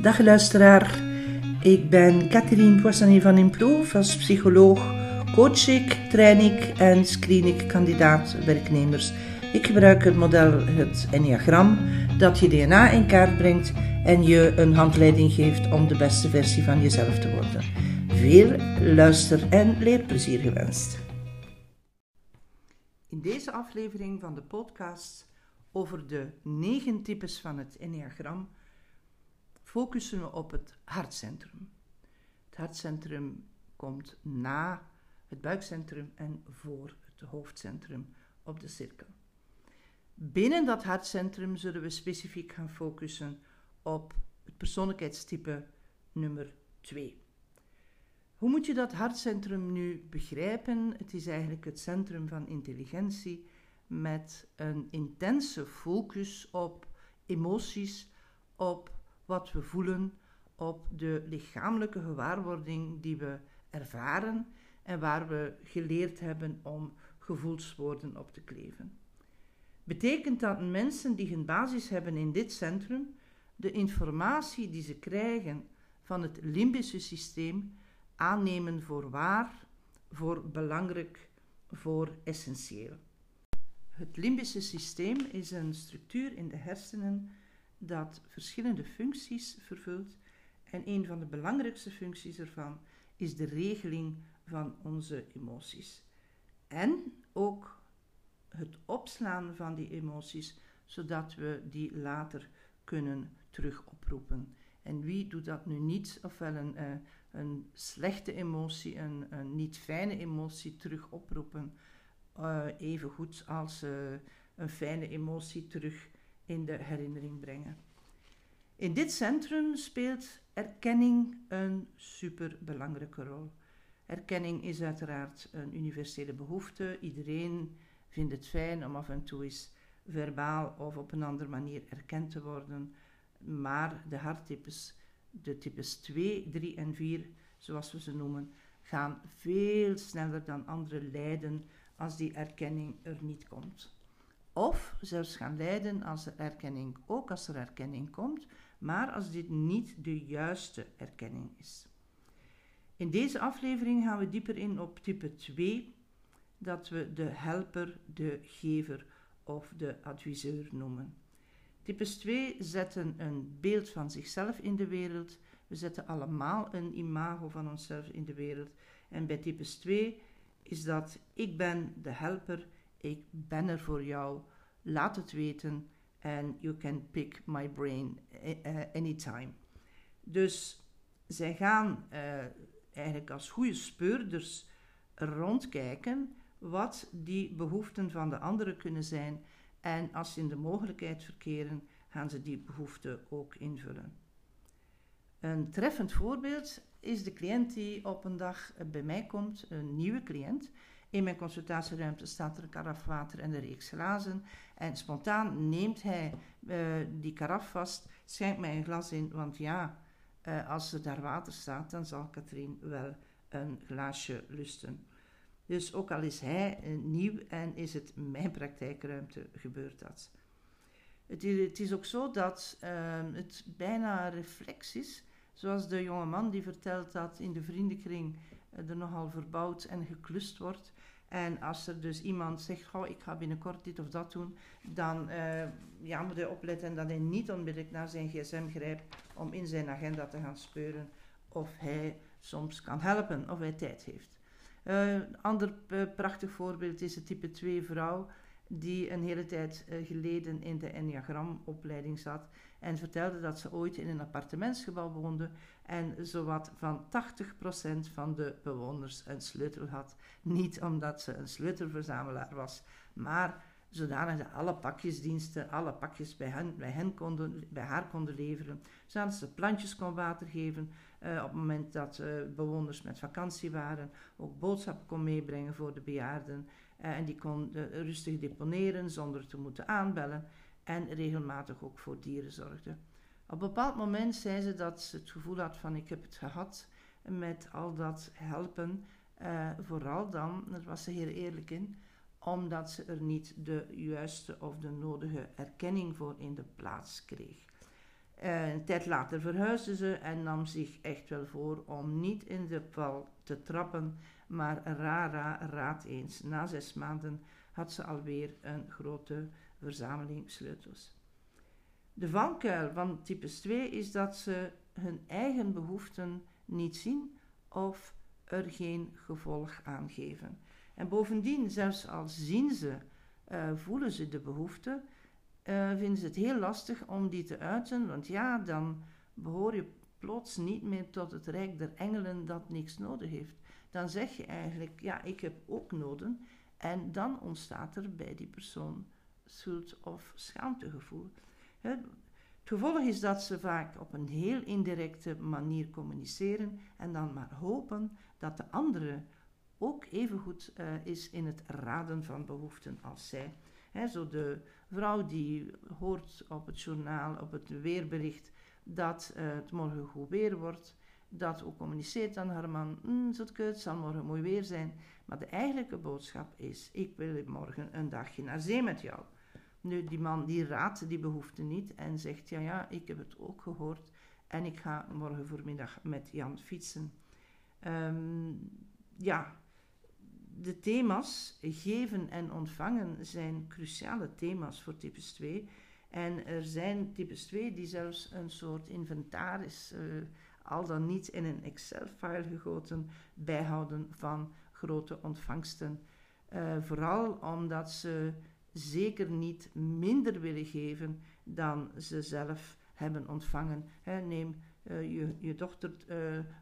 Dag luisteraar, ik ben Catherine Poissonnier van Improve. Als psycholoog coach ik, train ik en screen ik kandidaat werknemers. Ik gebruik het model het Enneagram dat je DNA in kaart brengt en je een handleiding geeft om de beste versie van jezelf te worden. Veel luister- en leerplezier gewenst. In deze aflevering van de podcast over de negen types van het Enneagram focussen we op het hartcentrum. Het hartcentrum komt na het buikcentrum en voor het hoofdcentrum op de cirkel. Binnen dat hartcentrum zullen we specifiek gaan focussen op het persoonlijkheidstype nummer 2. Hoe moet je dat hartcentrum nu begrijpen? Het is eigenlijk het centrum van intelligentie met een intense focus op emoties, op wat we voelen, op de lichamelijke gewaarwording die we ervaren en waar we geleerd hebben om gevoelswoorden op te kleven. Betekent dat mensen die een basis hebben in dit centrum de informatie die ze krijgen van het limbische systeem aannemen voor waar, voor belangrijk, voor essentieel. Het limbische systeem is een structuur in de hersenen dat verschillende functies vervult en een van de belangrijkste functies ervan is de regeling van onze emoties. En ook het opslaan van die emoties, zodat we die later kunnen terug oproepen. En wie doet dat nu niet? Ofwel een, uh, een slechte emotie, een, een, niet fijne emotie terug oproepen, even goed als uh, een fijne emotie terug in de herinnering brengen. In dit centrum speelt erkenning een superbelangrijke rol. Erkenning is uiteraard een universele behoefte. Iedereen vindt het fijn om af en toe eens verbaal of op een andere manier erkend te worden. Maar de harttypes, de types 2, 3 en 4, zoals we ze noemen, gaan veel sneller dan andere lijden als die erkenning er niet komt. Of zelfs gaan lijden als er erkenning, ook als er erkenning komt, maar als dit niet de juiste erkenning is. In deze aflevering gaan we dieper in op type 2, dat we de helper, de gever of de adviseur noemen. Types 2 zetten een beeld van zichzelf in de wereld. We zetten allemaal een imago van onszelf in de wereld. En bij types 2 is dat ik ben de helper, ik ben er voor jou, laat het weten en you can pick my brain uh, anytime. Dus zij gaan uh, eigenlijk als goede speurders rondkijken wat die behoeften van de anderen kunnen zijn. En als ze in de mogelijkheid verkeren, gaan ze die behoeften ook invullen. Een treffend voorbeeld is de cliënt die op een dag bij mij komt, een nieuwe cliënt. In mijn consultatieruimte staat er een karaf water en een reeks glazen. En spontaan neemt hij uh, die karaf vast, schenkt mij een glas in, want ja, uh, als er daar water staat, dan zal Katrien wel een glaasje lusten. Dus ook al is hij nieuw en is het mijn praktijkruimte, gebeurt dat. Het is, het is ook zo dat uh, het bijna reflex is, zoals de jonge man die vertelt dat in de vriendenkring er nogal verbouwd en geklust wordt. En als er dus iemand zegt, oh, ik ga binnenkort dit of dat doen, dan uh, ja, moet hij opletten dat hij niet onmiddellijk naar zijn gsm grijpt om in zijn agenda te gaan speuren of hij soms kan helpen, of hij tijd heeft. Een ander uh, prachtig voorbeeld is de type 2 vrouw die een hele tijd geleden in de Enneagram-opleiding zat en vertelde dat ze ooit in een appartementsgebouw woonde en zowat van 80% van de bewoners een sleutel had. Niet omdat ze een sleutelverzamelaar was, maar zodanig dat alle pakjesdiensten, alle pakjes bij, hen, bij, hen konden, bij haar konden leveren, zodat ze plantjes kon watergeven uh, op het moment dat uh, bewoners met vakantie waren, ook boodschappen kon meebrengen voor de bejaarden uh, en die kon rustig deponeren zonder te moeten aanbellen en regelmatig ook voor dieren zorgde. Op een bepaald moment zei ze dat ze het gevoel had van ik heb het gehad met al dat helpen, vooral dan, daar was ze heel eerlijk in, omdat ze er niet de juiste of de nodige erkenning voor in de plaats kreeg. Uh, een tijd later verhuisde ze en nam zich echt wel voor om niet in de val te trappen, maar rara raad eens. Na zes maanden had ze alweer een grote verzameling sleutels. De valkuil van types 2 is dat ze hun eigen behoeften niet zien of er geen gevolg aan geven. En bovendien, zelfs al zien ze, uh, voelen ze de behoefte, uh, vinden ze het heel lastig om die te uiten, want ja, dan behoor je plots niet meer tot het rijk der engelen dat niks nodig heeft. Dan zeg je eigenlijk, ja, ik heb ook noden. En dan ontstaat er bij die persoon schuld- of schaamtegevoel. Het gevolg is dat ze vaak op een heel indirecte manier communiceren en dan maar hopen dat de andere ook even goed uh, is in het raden van behoeften als zij. Zo de vrouw die hoort op het journaal, op het weerbericht, dat uh, het morgen goed weer wordt, dat ook communiceert aan haar man, mm, het zal morgen mooi weer zijn. Maar de eigenlijke boodschap is, ik wil morgen een dagje naar zee met jou. Nu, die man die raadt die behoefte niet en zegt, ja ja, ik heb het ook gehoord en ik ga morgen voormiddag met Jan fietsen. Um, ja, de thema's geven en ontvangen zijn cruciale thema's voor types 2. En er zijn types 2 die zelfs een soort inventaris, uh, al dan niet in een Excel-file gegoten, bijhouden van grote ontvangsten. Uh, vooral omdat ze zeker niet minder willen geven dan ze zelf hebben ontvangen. neem uh, je, je dochter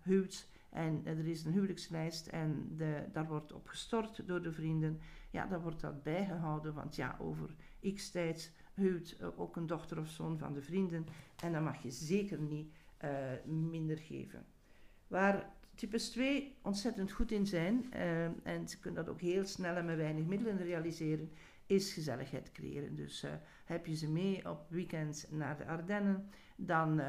huwt en er is een huwelijkslijst en de, daar wordt op gestort door de vrienden. Ja, daar wordt dat bijgehouden, want ja, over x tijd huwt uh, ook een dochter of zoon van de vrienden. En dan mag je zeker niet minder geven. Waar types 2 ontzettend goed in zijn, en ze kunnen dat ook heel snel en met weinig middelen realiseren, is gezelligheid creëren. Dus heb je ze mee op weekends naar de Ardennen, dan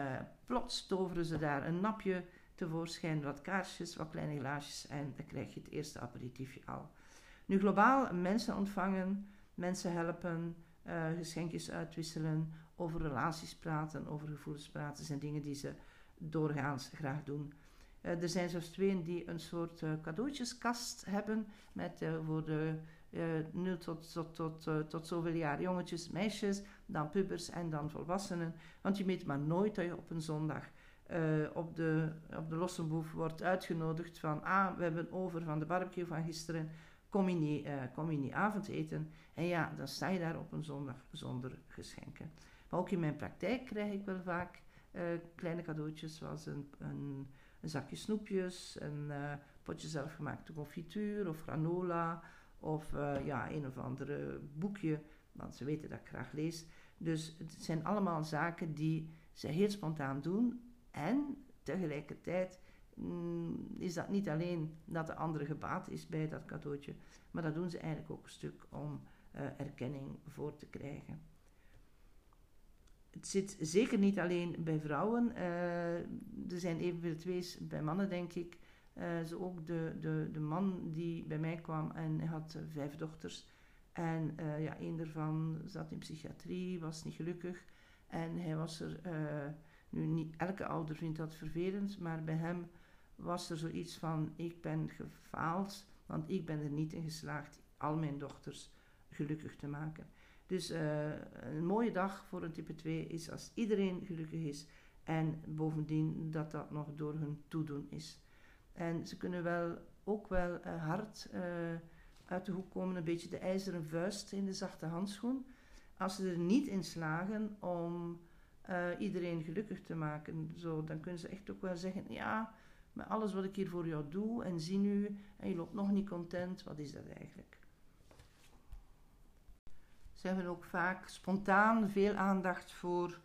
plots toveren ze daar een napje tevoorschijn, wat kaarsjes, wat kleine glaasjes en dan krijg je het eerste aperitiefje al. Nu globaal mensen ontvangen, mensen helpen, uh, geschenkjes uitwisselen, over relaties praten, over gevoelens praten, zijn dingen die ze doorgaans graag doen. Uh, er zijn zelfs twee die een soort uh, cadeautjeskast hebben met voor de 0 tot, tot, tot, tot zoveel jaar jongetjes, meisjes, dan pubers en dan volwassenen. Want je weet maar nooit dat je op een zondag uh, op, de, op de Lossenboef wordt uitgenodigd van... Ah, we hebben over van de barbecue van gisteren. Kom je, niet, uh, kom je niet avondeten? En ja, dan sta je daar op een zondag zonder geschenken. Maar ook in mijn praktijk krijg ik wel vaak uh, kleine cadeautjes... zoals een, een, een zakje snoepjes, een potje zelfgemaakte confituur of granola... of ja, een of andere boekje, want ze weten dat ik graag lees. Dus het zijn allemaal zaken die ze heel spontaan doen en tegelijkertijd mm, is dat niet alleen dat de andere gebaat is bij dat cadeautje, maar dat doen ze eigenlijk ook een stuk om uh, erkenning voor te krijgen. Het zit zeker niet alleen bij vrouwen. Uh, er zijn evenveel twee's bij mannen, denk ik. Uh, zo ook de, de, de man die bij mij kwam en hij had vijf dochters. En ja, een daarvan zat in psychiatrie, was niet gelukkig. En hij was er nu, niet elke ouder vindt dat vervelend, maar bij hem was er zoiets van: ik ben gefaald, want ik ben er niet in geslaagd al mijn dochters gelukkig te maken. Dus een mooie dag voor een type 2 is als iedereen gelukkig is en bovendien dat dat nog door hun toedoen is. En ze kunnen wel ook wel uh, hard uh, uit de hoek komen, een beetje de ijzeren vuist in de zachte handschoen. Als ze er niet in slagen om uh, iedereen gelukkig te maken. Zo, dan kunnen ze echt ook wel zeggen: ja, met alles wat ik hier voor jou doe en zie nu, en je loopt nog niet content, wat is dat eigenlijk? Ze hebben ook vaak spontaan veel aandacht voor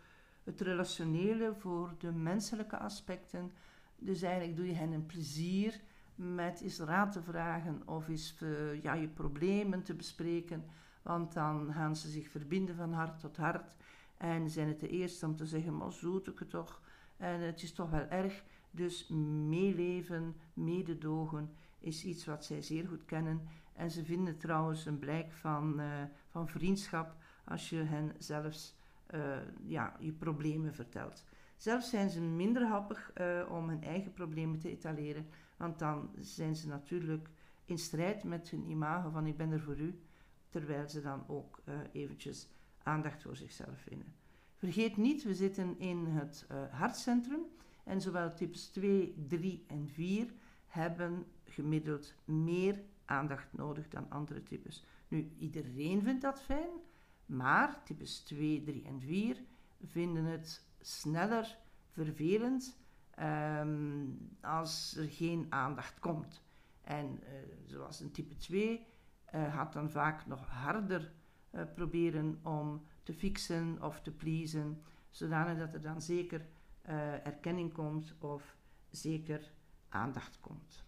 het relationele, voor de menselijke aspecten. Dus eigenlijk doe je hen een plezier met eens raad te vragen of eens uh, ja, je problemen te bespreken. Want dan gaan ze zich verbinden van hart tot hart. En zijn het de eerste om te zeggen, maar zoet ik het toch. En het is toch wel erg. Dus meeleven, mededogen is iets wat zij zeer goed kennen. En ze vinden trouwens een blijk van, uh, van vriendschap als je hen zelfs uh, ja, je problemen vertelt. Zelf zijn ze minder happig uh, om hun eigen problemen te etaleren, want dan zijn ze natuurlijk in strijd met hun imago van ik ben er voor u, terwijl ze dan ook uh, eventjes aandacht voor zichzelf vinden. Vergeet niet, we zitten in het uh, hartcentrum en zowel types 2, 3 en 4 hebben gemiddeld meer aandacht nodig dan andere types. Nu, iedereen vindt dat fijn, maar types 2, 3 en 4 vinden het sneller vervelend um, als er geen aandacht komt. En uh, zoals een type 2 uh, gaat dan vaak nog harder uh, proberen om te fixen of te pleasen, zodanig dat er dan zeker erkenning komt of zeker aandacht komt.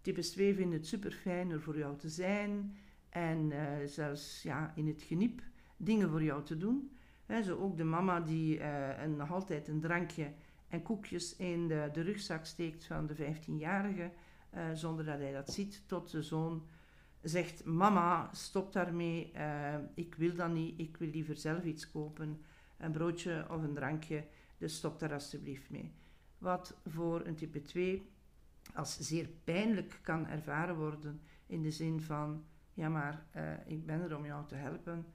Types 2 vinden het super fijn er voor jou te zijn en zelfs ja, in het geniep dingen voor jou te doen. Zo ook de mama die uh, nog altijd een drankje en koekjes in de, de rugzak steekt van de 15-jarige, uh, eh, zonder dat hij dat ziet, tot de zoon zegt: Mama, stop daarmee, uh, ik wil dat niet, ik wil liever zelf iets kopen, een broodje of een drankje, dus stop daar alsjeblieft mee. Wat voor een type 2 als zeer pijnlijk kan ervaren worden, in de zin van: Ja, maar ik ben er om jou te helpen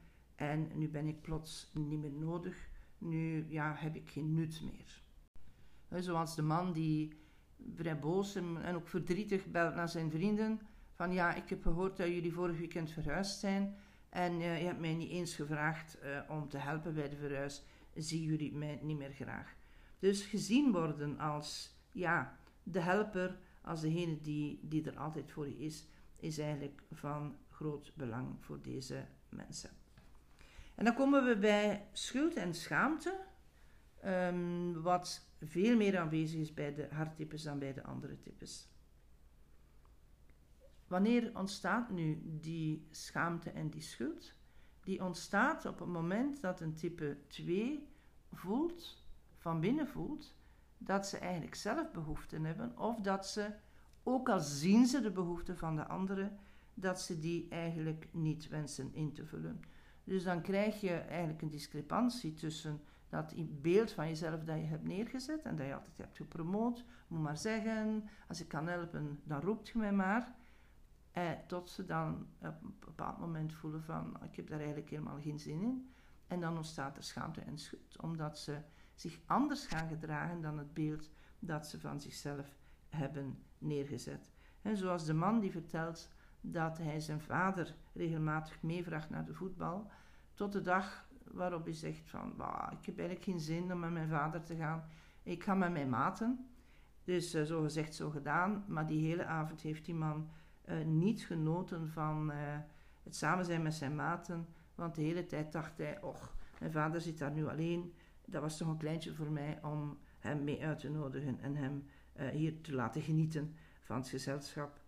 en nu ben ik plots niet meer nodig. Nu ja, heb ik geen nut meer. Zoals de man die vrij boos en ook verdrietig belt naar zijn vrienden. Van ja, ik heb gehoord dat jullie vorig weekend verhuisd zijn. En uh, je hebt mij niet eens gevraagd uh, om te helpen bij de verhuis. Zien jullie mij niet meer graag. Dus gezien worden als ja, de helper, als degene die, die er altijd voor je is, is eigenlijk van groot belang voor deze mensen. En dan komen we bij schuld en schaamte, um, wat veel meer aanwezig is bij de harttypes dan bij de andere types. Wanneer ontstaat nu die schaamte en die schuld? Die ontstaat op het moment dat een type 2 voelt, van binnen voelt, dat ze eigenlijk zelf behoeften hebben, of dat ze, ook al zien ze de behoeften van de anderen, dat ze die eigenlijk niet wensen in te vullen. Dus dan krijg je eigenlijk een discrepantie tussen dat beeld van jezelf dat je hebt neergezet en dat je altijd hebt gepromoot. Moet maar zeggen, als ik kan helpen, dan roept je mij maar. Eh, tot ze dan op een bepaald moment voelen van, ik heb daar eigenlijk helemaal geen zin in. En dan ontstaat er schaamte en schuld, omdat ze zich anders gaan gedragen dan het beeld dat ze van zichzelf hebben neergezet. En zoals de man die vertelt dat hij zijn vader regelmatig meevraagt naar de voetbal, tot de dag waarop hij zegt van, ik heb eigenlijk geen zin om met mijn vader te gaan, ik ga met mijn maten. Dus uh, zo gezegd, zo gedaan, maar die hele avond heeft die man uh, niet genoten van uh, het samen zijn met zijn maten, want de hele tijd dacht hij, och, mijn vader zit daar nu alleen, dat was toch een kleintje voor mij om hem mee uit te nodigen en hem hier te laten genieten van het gezelschap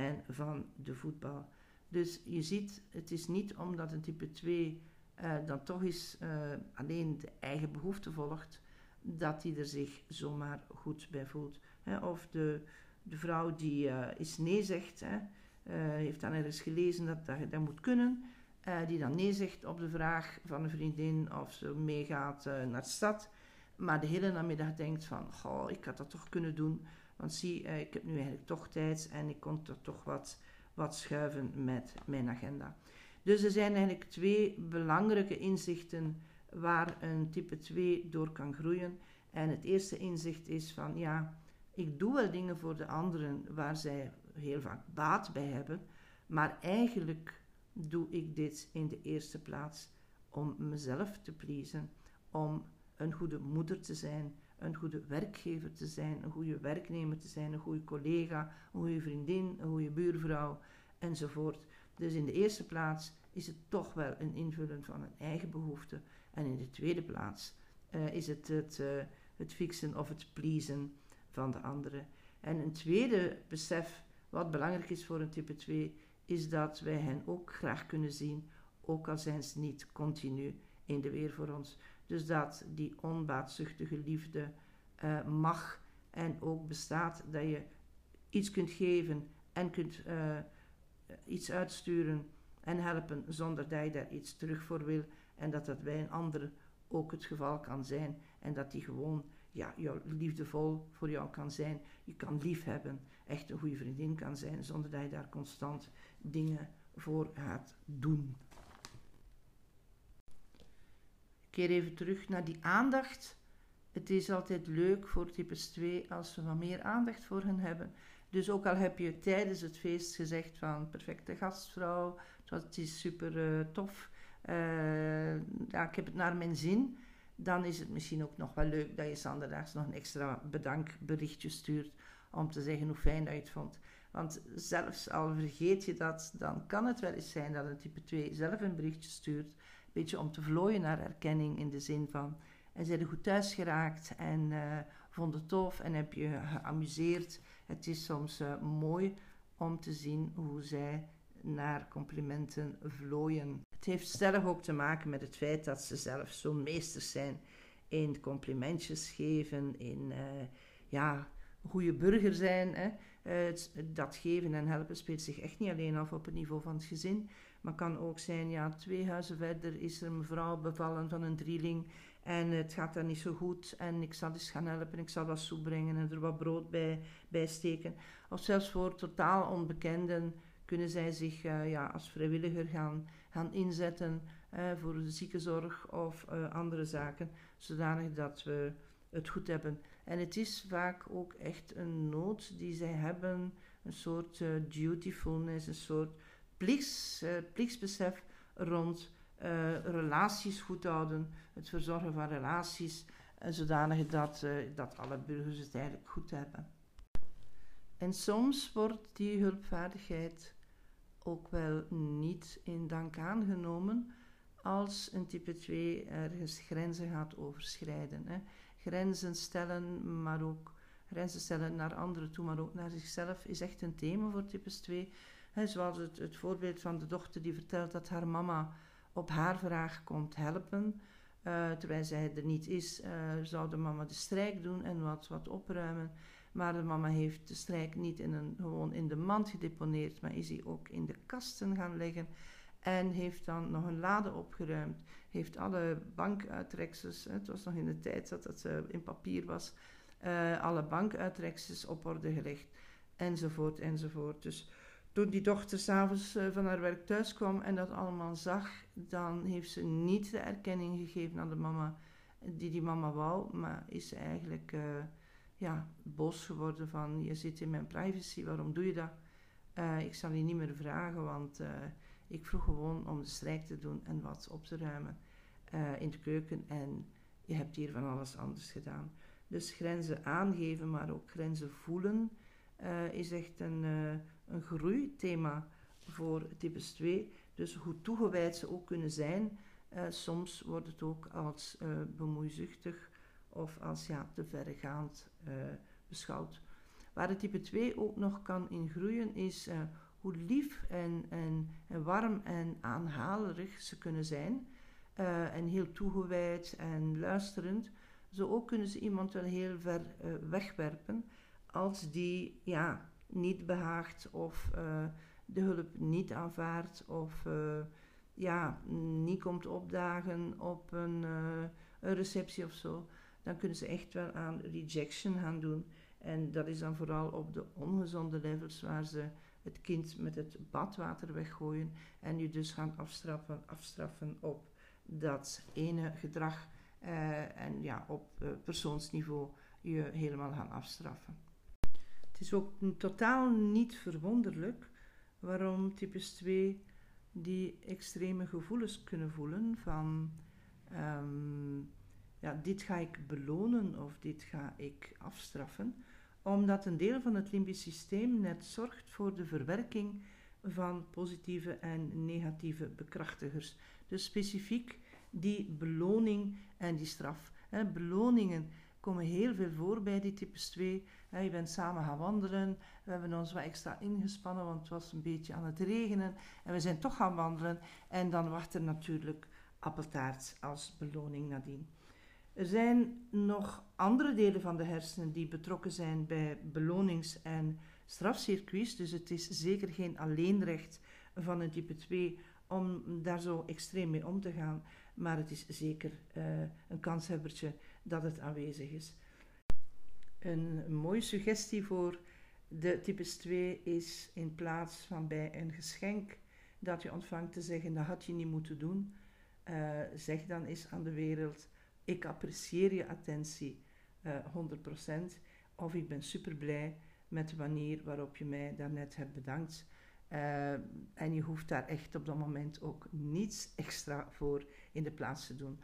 en van de voetbal. Dus je ziet, het is niet omdat een type 2 uh, eh, dan toch eens uh, alleen de eigen behoefte volgt, dat hij er zich zomaar goed bij voelt. Of de, de vrouw die uh, eens nee zegt, heeft dan ergens gelezen dat dat, dat moet kunnen, die dan nee zegt op de vraag van een vriendin of ze meegaat naar de stad, maar de hele namiddag denkt van, goh, ik had dat toch kunnen doen, want zie, uh, ik heb nu eigenlijk toch tijd en ik kon er toch wat, wat schuiven met mijn agenda. Dus er zijn eigenlijk twee belangrijke inzichten waar een type 2 door kan groeien. En het eerste inzicht is van ja, ik doe wel dingen voor de anderen waar zij heel vaak baat bij hebben, maar eigenlijk doe ik dit in de eerste plaats om mezelf te pleasen, om een goede moeder te zijn, een goede werkgever te zijn, een goede werknemer te zijn, een goede collega, een goede vriendin, een goede buurvrouw enzovoort. Dus in de eerste plaats is het toch wel een invullen van een eigen behoefte. En in de tweede plaats uh, is het het, uh, het fixen of het pleasen van de anderen. En een tweede besef wat belangrijk is voor een type 2 is dat wij hen ook graag kunnen zien, ook al zijn ze niet continu in de weer voor ons. Dus dat die onbaatzuchtige liefde uh, mag en ook bestaat. Dat je iets kunt geven en kunt uh, iets uitsturen en helpen zonder dat je daar iets terug voor wil. En dat dat bij een ander ook het geval kan zijn. En dat die gewoon ja, liefdevol voor jou kan zijn. Je kan lief hebben, echt een goede vriendin kan zijn, zonder dat je daar constant dingen voor gaat doen. Ik keer even terug naar die aandacht. Het is altijd leuk voor types 2 als we wat meer aandacht voor hen hebben. Dus ook al heb je tijdens het feest gezegd van perfecte gastvrouw, het is super uh, tof, uh, ja, ik heb het naar mijn zin, dan is het misschien ook nog wel leuk dat je zonderdaags nog een extra bedankberichtje stuurt om te zeggen hoe fijn dat je het vond. Want zelfs al vergeet je dat, dan kan het wel eens zijn dat een type 2 zelf een berichtje stuurt, beetje om te vlooien naar erkenning in de zin van en zijn goed thuis geraakt en uh, vond het tof en heb je geamuseerd. Het is soms uh, mooi om te zien hoe zij naar complimenten vlooien. Het heeft stellig ook te maken met het feit dat ze zelf zo'n meesters zijn in complimentjes geven, in uh, ja, goede burger zijn. Hè. dat geven en helpen speelt zich echt niet alleen af op het niveau van het gezin, maar kan ook zijn, ja, twee huizen verder is er een mevrouw bevallen van een drieling en het gaat dan niet zo goed en ik zal eens gaan helpen, ik zal wat soep brengen en er wat brood bij, bij steken. Of zelfs voor totaal onbekenden kunnen zij zich uh, ja, als vrijwilliger gaan, gaan inzetten uh, voor de ziekenzorg of uh, andere zaken, zodanig dat we het goed hebben. En het is vaak ook echt een nood die zij hebben, een soort dutifulness, een soort plichts, plichtsbesef rond uh, relaties goed houden, het verzorgen van relaties, zodanig dat, uh, dat alle burgers het eigenlijk goed hebben. En soms wordt die hulpvaardigheid ook wel niet in dank aangenomen als een type 2 ergens grenzen gaat overschrijden. Hè. Grenzen stellen, maar ook grenzen stellen naar anderen toe, maar ook naar zichzelf, is echt een thema voor types 2. Zoals het, het voorbeeld van de dochter die vertelt dat haar mama op haar vraag komt helpen. Uh, terwijl zij er niet is, uh, zou de mama de strijk doen en wat, wat opruimen. Maar de mama heeft de strijk niet in een, gewoon in de mand gedeponeerd, maar is die ook in de kasten gaan leggen. En heeft dan nog een lade opgeruimd. Heeft alle bankuittreksels, het was nog in de tijd dat het uh, in papier was, alle bankuittreksels op orde gelegd. Enzovoort, enzovoort. Dus toen die dochter s'avonds uh, van haar werk thuis kwam en dat allemaal zag, dan heeft ze niet de erkenning gegeven aan de mama die die mama wou, maar is eigenlijk uh, ja, boos geworden van je zit in mijn privacy, waarom doe je dat? Uh, ik zal je niet meer vragen, want ik vroeg gewoon om de strijk te doen en wat op te ruimen in de keuken en je hebt hier van alles anders gedaan. Dus grenzen aangeven, maar ook grenzen voelen is echt een een groeithema voor types 2. Dus hoe toegewijd ze ook kunnen zijn, uh, soms wordt het ook als uh, bemoeizuchtig of als ja, te verregaand uh, beschouwd. Waar de type 2 ook nog kan in groeien is hoe lief en, en, en, warm en aanhalerig ze kunnen zijn. en heel toegewijd en luisterend. Zo ook kunnen ze iemand wel heel ver wegwerpen als die ja, niet behaagt of uh, de hulp niet aanvaardt of uh, ja, niet komt opdagen op een, uh, een, receptie of zo, dan kunnen ze echt wel aan rejection gaan doen. En dat is dan vooral op de ongezonde levels waar ze het kind met het badwater weggooien en je dus gaan afstraffen, afstraffen op dat ene gedrag en ja, op persoonsniveau je helemaal gaan afstraffen. Het is ook totaal niet verwonderlijk waarom types 2 die extreme gevoelens kunnen voelen van um, ja, dit ga ik belonen of dit ga ik afstraffen, omdat een deel van het limbisch systeem net zorgt voor de verwerking van positieve en negatieve bekrachtigers. Dus specifiek die beloning en die straf. beloningen komen heel veel voor bij die types 2. je bent samen gaan wandelen. We hebben ons wat extra ingespannen, want het was een beetje aan het regenen. En we zijn toch gaan wandelen. En dan wacht er natuurlijk appeltaart als beloning nadien. Er zijn nog andere delen van de hersenen die betrokken zijn bij belonings- en strafcircuits. Dus het is zeker geen alleenrecht van een type 2 om daar zo extreem mee om te gaan. Maar het is zeker uh, een kanshebbertje dat het aanwezig is. Een mooie suggestie voor de types 2 is in plaats van bij een geschenk dat je ontvangt te zeggen dat had je niet moeten doen, uh, zeg dan eens aan de wereld: ik apprecieer je attentie uh, eh, 100% of ik ben super blij met de manier waarop je mij daarnet hebt bedankt. Uh, en je hoeft daar echt op dat moment ook niets extra voor in de plaats te doen.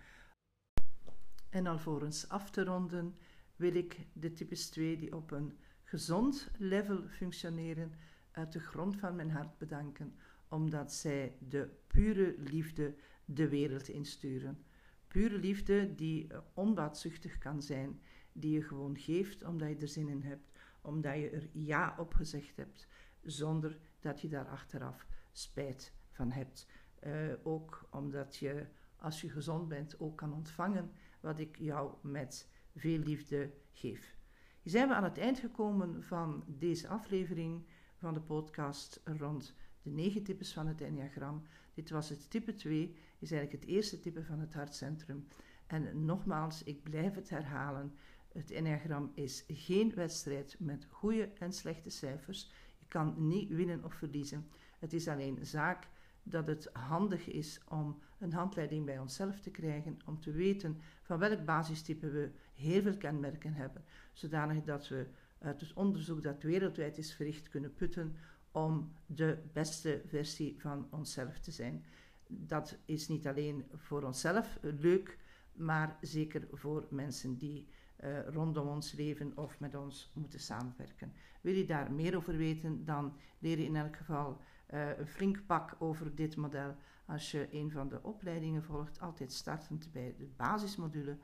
En alvorens af te ronden wil ik de types 2 die op een gezond level functioneren uit de grond van mijn hart bedanken, omdat zij de pure liefde de wereld insturen. Pure liefde die onbaatzuchtig kan zijn, die je gewoon geeft omdat je er zin in hebt, omdat je er ja op gezegd hebt, zonder dat je daar achteraf spijt van hebt. Uh, ook omdat je, als je gezond bent, ook kan ontvangen wat ik jou met veel liefde geef. Hier zijn we aan het eind gekomen van deze aflevering van de podcast rond de negen types van het Enneagram. Dit was het type 2, is eigenlijk het eerste type van het hartcentrum. En nogmaals, ik blijf het herhalen. Het Enneagram is geen wedstrijd met goede en slechte cijfers. Je kan niet winnen of verliezen. Het is alleen zaak dat het handig is om een handleiding bij onszelf te krijgen, om te weten van welk basistype we heel veel kenmerken hebben, zodanig dat we uit het onderzoek dat wereldwijd is verricht kunnen putten om de beste versie van onszelf te zijn. Dat is niet alleen voor onszelf leuk, maar zeker voor mensen die uh, rondom ons leven of met ons moeten samenwerken. Wil je daar meer over weten, dan leer je in elk geval uh, een flink pak over dit model als je een van de opleidingen volgt, altijd startend bij de basismodule.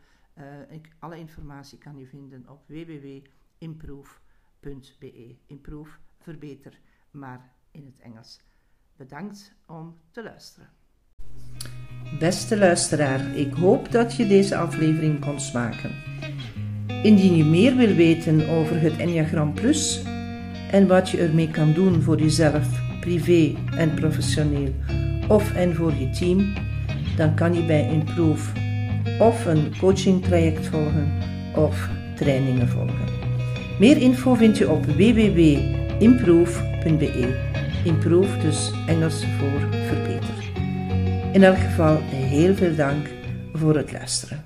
Ik, alle informatie kan je vinden op www.improve.be. Improve, verbeter, maar in het Engels. Bedankt om te luisteren. Beste luisteraar, ik hoop dat je deze aflevering kon smaken. Indien je meer wil weten over het Enneagram Plus en wat je ermee kan doen voor jezelf, privé en professioneel, of en voor je team, dan kan je bij Improve of een coachingtraject volgen of trainingen volgen. Meer info vind je op www.improve.be. Improve dus Engels voor verbeter. In elk geval heel veel dank voor het luisteren.